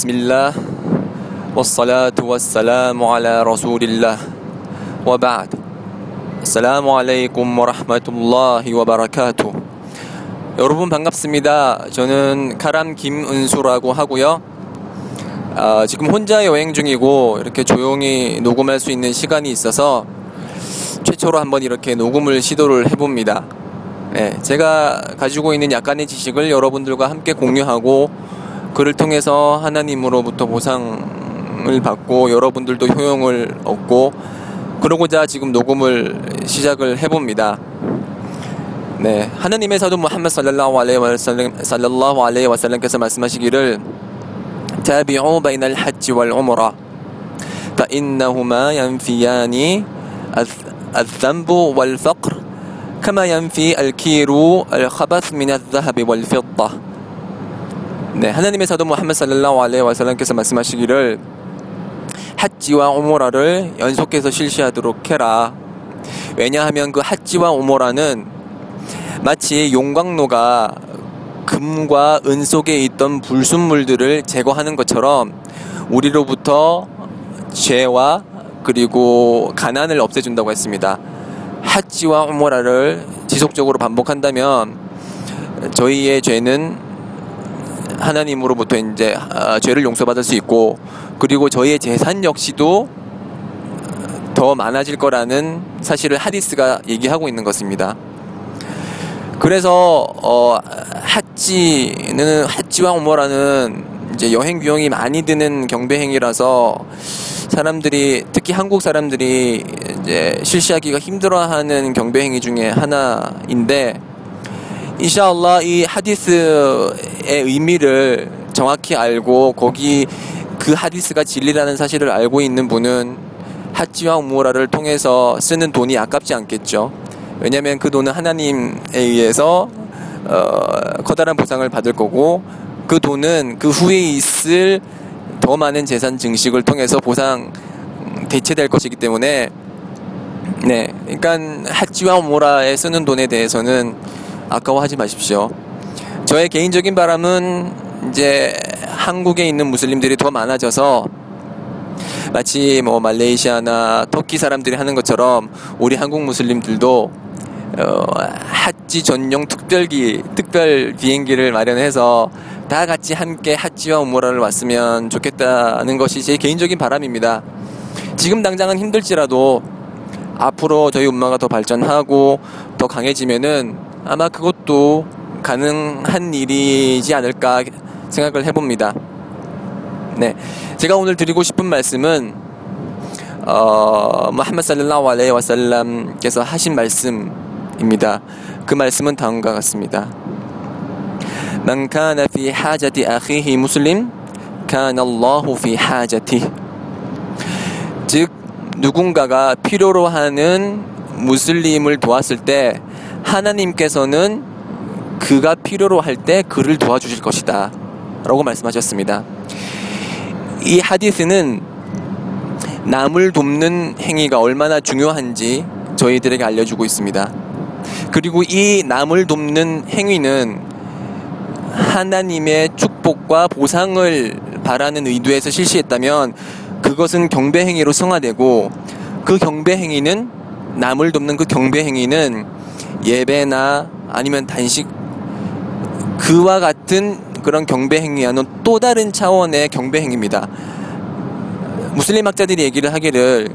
بسم الله والصلاة والسلام على رسول الله وبعد السلام عليكم ورحمة الله وبركاته 여러분 반갑습니다. 저는 카람 김은수라고 하고요. 아, 지금 혼자 여행 중이고 이렇게 조용히 녹음할 수 있는 시간이 있어서 최초로 한번 이렇게 녹음을 시도를 해봅니다. 네, 제가 가지고 있는 약간의 지식을 여러분들과 함께 공유하고 그를 통해서 하나님으로부터 보상을 받고 여러분들도 효용을 얻고 그러고자 지금 녹음을 시작을 해봅니다. 네, 하나님의 사도 무함마드 살랄라hu 알레이 와살람 살랄라후 알레이 와살람께서 말씀하시기를 تابعوا بين الحج والعمرة فإنهما ينفيان الذنب والفقر كما ينفي الكير الخبث من الذهب والفضة 네, 하나님의 사도 무함마드 살랄라후 알레이 와살람께서 말씀하시기를 핫지와 오모라를 연속해서 실시하도록 해라. 왜냐하면 그 핫지와 오모라는 마치 용광로가 금과 은 속에 있던 불순물들을 제거하는 것처럼 우리로부터 죄와 그리고 가난을 없애준다고 했습니다. 핫지와 오모라를 지속적으로 반복한다면 저희의 죄는 하나님으로부터 이제 아, 죄를 용서받을 수 있고 그리고 저희의 재산 역시도 더 많아질 거라는 사실을 하디스가 얘기하고 있는 것입니다. 그래서 어 핫지는 핫지와 오모라는 이제 여행 비용이 많이 드는 경배 행위라서 사람들이 특히 한국 사람들이 이제 실시하기가 힘들어하는 경배 행위 중에 하나인데 인샤알라 이 하디스의 의미를 정확히 알고 거기 그 하디스가 진리라는 사실을 알고 있는 분은 핫지와 우모라를 통해서 쓰는 돈이 아깝지 않겠죠. 왜냐하면 그 돈은 하나님에 의해서 어, 커다란 보상을 받을 거고 그 돈은 그 후에 있을 더 많은 재산 증식을 통해서 보상 대체될 것이기 때문에 네, 그러니까 핫지와 우모라에 쓰는 돈에 대해서는 아까워하지 마십시오. 저의 개인적인 바람은 이제 한국에 있는 무슬림들이 더 많아져서 마치 뭐 말레이시아나 터키 사람들이 하는 것처럼 우리 한국 무슬림들도 어, 핫지 전용 특별기 특별 비행기를 마련해서 다 같이 함께 핫지와 우모라를 왔으면 좋겠다는 것이 제 개인적인 바람입니다. 지금 당장은 힘들지라도 앞으로 저희 엄마가 더 발전하고 더 강해지면은 아마 그것도 가능한 일이지 않을까 생각을 해봅니다. 네. 제가 오늘 드리고 싶은 말씀은, 어, 무함마드 살랄라hu 알레이 와살람께서 하신 말씀입니다. 그 말씀은 다음과 같습니다. من كان في حاجة أخيه مسلم كان الله في حاجته 즉 누군가가 필요로 하는 무슬림을 도왔을 때 하나님께서는 그가 필요로 할 때 그를 도와주실 것이다. 라고 말씀하셨습니다. 이 하디스는 남을 돕는 행위가 얼마나 중요한지 저희들에게 알려주고 있습니다. 그리고 이 남을 돕는 행위는 하나님의 축복과 보상을 바라는 의도에서 실시했다면 그것은 경배 행위로 성화되고 그 경배 행위는 남을 돕는 그 경배 행위는 예배나 아니면 단식 그와 같은 그런 경배 행위와는 또 다른 차원의 경배 행위입니다. 무슬림 학자들이 얘기를 하기를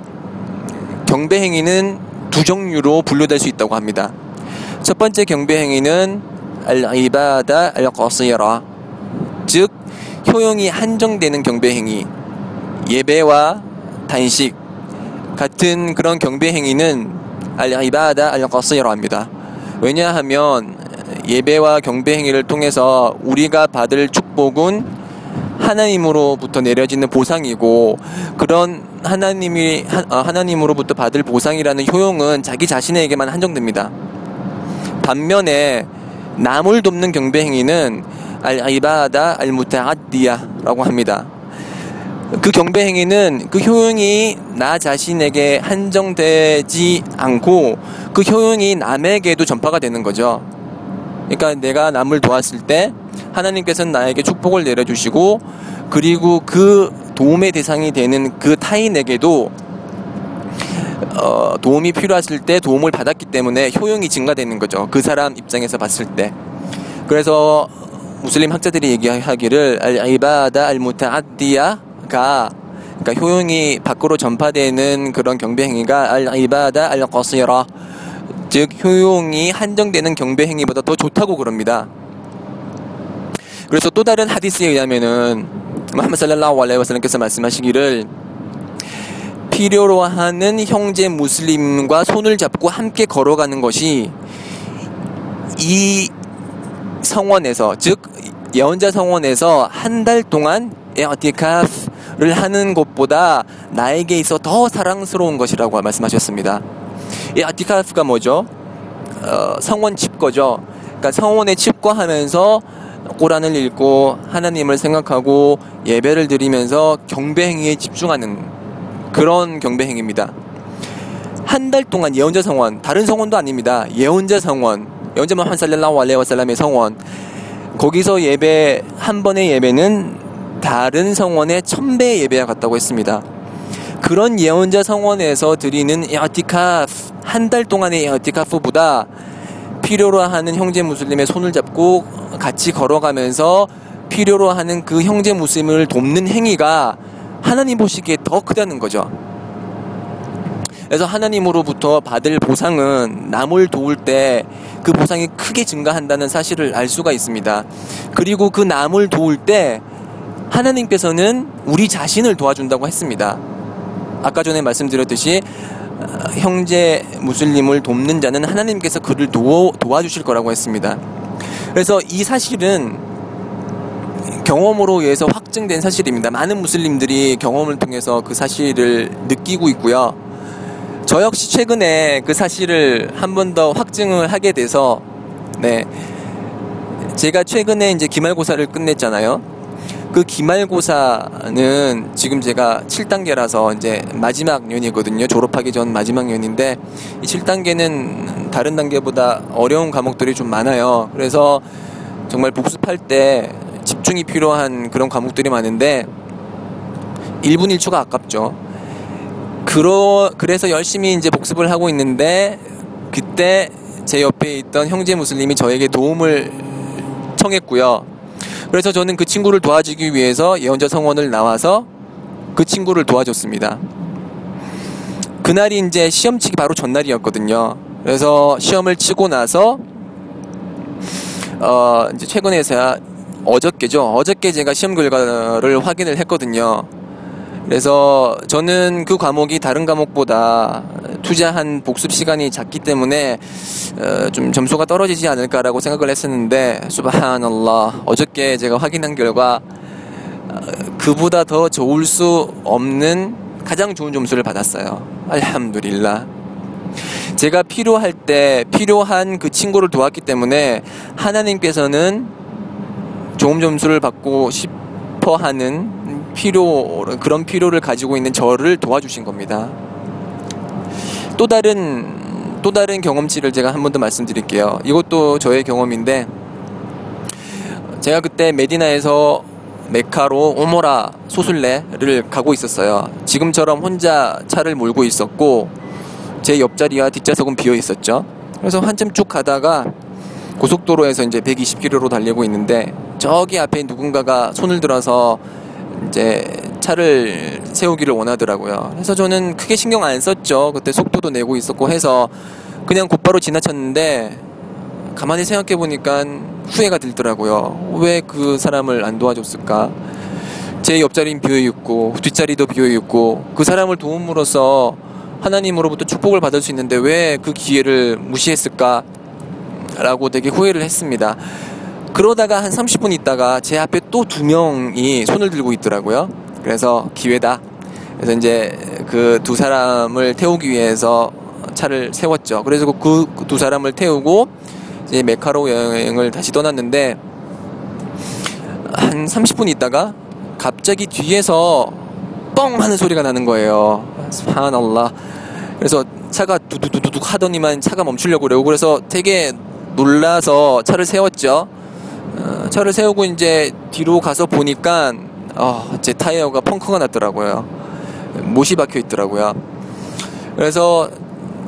경배 행위는 두 종류로 분류될 수 있다고 합니다. 첫 번째 경배 행위는 al-ibada al-qasira 즉 효용이 한정되는 경배 행위 예배와 단식 같은 그런 경배 행위는 al-ibada al-qasira 합니다. 왜냐하면 예배와 경배 행위를 통해서 우리가 받을 축복은 하나님으로부터 내려지는 보상이고 그런 하나님이 어, 하나님으로부터 받을 보상이라는 효용은 자기 자신에게만 한정됩니다. 반면에 남을 돕는 경배 행위는 알-이바다 al-muta'addiya라고 합니다. 그 경배 행위는 그 효용이 나 자신에게 한정되지 않고 그 효용이 남에게도 전파가 되는 거죠. 그러니까 내가 남을 도왔을 때 하나님께서는 나에게 축복을 내려주시고 그리고 그 도움의 대상이 되는 그 타인에게도 어, 도움이 필요했을 때 도움을 받았기 때문에 효용이 증가되는 거죠. 그 사람 입장에서 봤을 때. 그래서 무슬림 학자들이 얘기하기를 al-ibada al-muta'addiya 가 그러니까 효용이 밖으로 전파되는 그런 경배 행위가 al-ibada al-qasira 즉 효용이 한정되는 경배 행위보다 더 좋다고 그럽니다. 그래서 또 다른 하디스에 의하면은 무함마드 살랄라hu 알라이히 와살람께서 말씀하시기를 필요로 하는 형제 무슬림과 손을 잡고 함께 걸어가는 것이 이 성원에서 즉 예언자 성원에서 한 달 동안 에어티카프 를 하는 것보다 나에게 있어 더 사랑스러운 것이라고 말씀하셨습니다. 에어티카프가 뭐죠? 어, 성원 칩거죠. 그러니까 성원에 칩거하면서 꼬란을 읽고 하나님을 생각하고 예배를 드리면서 경배 행위에 집중하는 그런 경배 행위입니다. 한 달 동안 예언자 성원, 다른 성원도 아닙니다. 예언자 성원, 예언자 무함 살랄라hu 알레이 와살람의 성원. 거기서 예배 한 번의 예배는 다른 성원의 천배의 예배와 같다고 했습니다. 그런 예언자 성원에서 드리는 에어티카프 한 달 동안의 에어티카프보다 필요로 하는 형제 무슬림의 손을 잡고 같이 걸어가면서 필요로 하는 그 형제 무슬림을 돕는 행위가 하나님 보시기에 더 크다는 거죠. 그래서 하나님으로부터 받을 보상은 남을 도울 때 그 보상이 크게 증가한다는 사실을 알 수가 있습니다. 그리고 그 남을 도울 때 하나님께서는 우리 자신을 도와준다고 했습니다. 아까 전에 말씀드렸듯이 어, 형제 무슬림을 돕는 자는 하나님께서 그를 도, 도와주실 거라고 했습니다. 그래서 이 사실은 경험으로 의해서 확증된 사실입니다. 많은 무슬림들이 경험을 통해서 그 사실을 느끼고 있고요. 저 역시 최근에 그 사실을 한 번 더 확증을 하게 돼서, 네. 제가 최근에 이제 기말고사를 끝냈잖아요. 그 기말고사는 지금 제가 7단계라서 이제 마지막 년이거든요. 졸업하기 전 마지막 년인데 이 7단계는 다른 단계보다 어려운 과목들이 좀 많아요. 그래서 정말 복습할 때 집중이 필요한 그런 과목들이 많은데 1분 1초가 아깝죠. 그러, 그래서 열심히 이제 복습을 하고 있는데 그때 제 옆에 있던 형제 무슬림이 저에게 도움을 청했고요. 그래서 저는 그 친구를 도와주기 위해서 예언자 성원을 나와서 그 친구를 도와줬습니다. 그날이 이제 시험 치기 바로 전날이었거든요. 그래서 시험을 치고 나서 어 이제 최근에서야 어저께죠. 어저께 제가 시험 결과를 확인을 했거든요. 그래서 저는 그 과목이 다른 과목보다 투자한 복습 시간이 작기 때문에 어, 좀 점수가 떨어지지 않을까라고 생각을 했었는데 수바하날라 어저께 제가 확인한 결과 어, 그보다 더 좋을 수 없는 가장 좋은 점수를 받았어요. 알함두릴라. 제가 필요할 때 필요한 그 친구를 도왔기 때문에 하나님께서는 좋은 점수를 받고 싶어 하는 필요 그런 필요를 가지고 있는 저를 도와주신 겁니다. 또 다른 또 다른 경험치를 제가 한 번 더 말씀드릴게요. 이것도 저의 경험인데 제가 그때 메디나에서 메카로 오모라 소술레를 가고 있었어요. 지금처럼 혼자 차를 몰고 있었고 제 옆자리와 뒷좌석은 비어 있었죠. 그래서 한참 쭉 가다가 고속도로에서 이제 120km로 달리고 있는데 저기 앞에 누군가가 손을 들어서 이제 차를 세우기를 원하더라고요. 그래서 저는 크게 신경 안 썼죠. 그때 속도도 내고 있었고 해서 그냥 곧바로 지나쳤는데 가만히 생각해 보니까 후회가 들더라고요. 왜 그 사람을 안 도와줬을까? 제 옆자리는 비어 있고 뒷자리도 비어 있고 그 사람을 도움으로써 하나님으로부터 축복을 받을 수 있는데 왜 그 기회를 무시했을까? 라고 되게 후회를 했습니다. 그러다가 한 30분 있다가 제 앞에 또 두 명이 손을 들고 있더라고요. 그래서 기회다. 그래서 이제 그 두 사람을 태우기 위해서 차를 세웠죠. 그래서 그 두 사람을 태우고 이제 메카로 여행을 다시 떠났는데 한 30분 있다가 갑자기 뒤에서 뻥 하는 소리가 나는 거예요. 스파날라. 그래서 차가 두두두둑 하더니만 차가 멈추려고 그러고 그래서 되게 놀라서 차를 세웠죠. 어, 차를 세우고 이제 뒤로 가서 보니까 어, 제 타이어가 펑크가 났더라고요. 못이 박혀 있더라고요. 그래서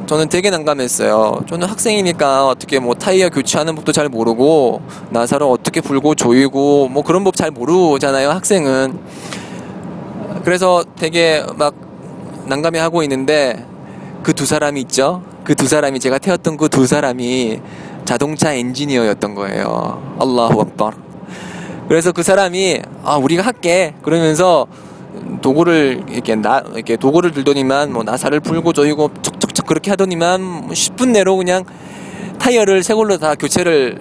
저는 되게 난감했어요. 저는 학생이니까 어떻게 뭐 타이어 교체하는 법도 잘 모르고 나사를 어떻게 불고 조이고 뭐 그런 법 잘 모르잖아요. 학생은. 그래서 되게 막 난감해 하고 있는데 그 두 사람이 있죠. 그 두 사람이 제가 태웠던 그 두 사람이 자동차 엔지니어였던 거예요. 알라후 악bar. 그래서 그 사람이 아 우리가 할게 그러면서 도구를 이렇게 나 이렇게 도구를 들더니만 뭐 나사를 불고 조이고 척척척 그렇게 하더니만 10분 내로 그냥 타이어를 새 걸로 다 교체를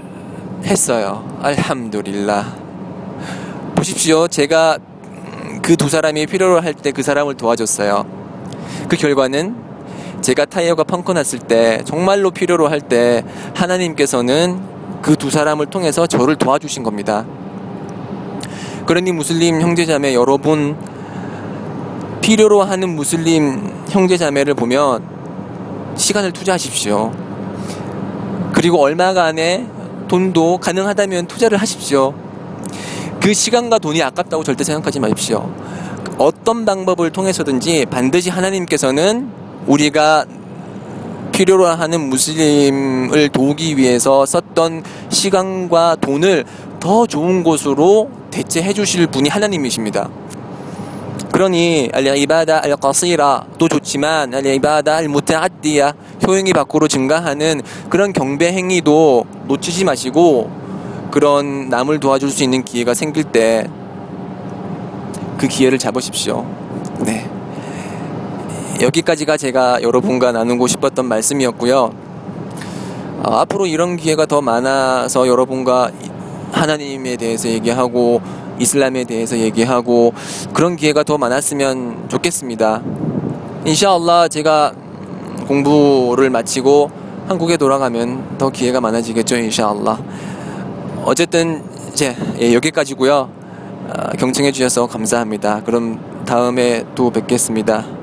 했어요. 알함두릴라. 보십시오. 제가 그 두 사람이 필요로 할 때 그 사람을 도와줬어요. 그 결과는 제가 타이어가 펑크 났을 때 정말로 필요로 할 때 하나님께서는 그 두 사람을 통해서 저를 도와주신 겁니다. 그러니 무슬림 형제자매 여러분 필요로 하는 무슬림 형제자매를 보면 시간을 투자하십시오. 그리고 얼마간의 돈도 가능하다면 투자를 하십시오. 그 시간과 돈이 아깝다고 절대 생각하지 마십시오. 어떤 방법을 통해서든지 반드시 하나님께서는 우리가 필요로 하는 무슬림을 도우기 위해서 썼던 시간과 돈을 더 좋은 곳으로 대체해 주실 분이 하나님이십니다. 그러니 알이바다 알qa시라도 좋지만 알이바다 알무타ad디야 효용이 밖으로 증가하는 그런 경배 행위도 놓치지 마시고 그런 남을 도와줄 수 있는 기회가 생길 때 그 기회를 잡으십시오. 네. 여기까지가 제가 여러분과 나누고 싶었던 말씀이었고요. 어, 앞으로 이런 기회가 더 많아서 여러분과 하나님에 대해서 얘기하고 이슬람에 대해서 얘기하고 그런 기회가 더 많았으면 좋겠습니다. 인샤알라 제가 공부를 마치고 한국에 돌아가면 더 기회가 많아지겠죠, 인샤알라. 어쨌든 이제 예, 여기까지고요. 아, 경청해 주셔서 감사합니다. 그럼 다음에 또 뵙겠습니다.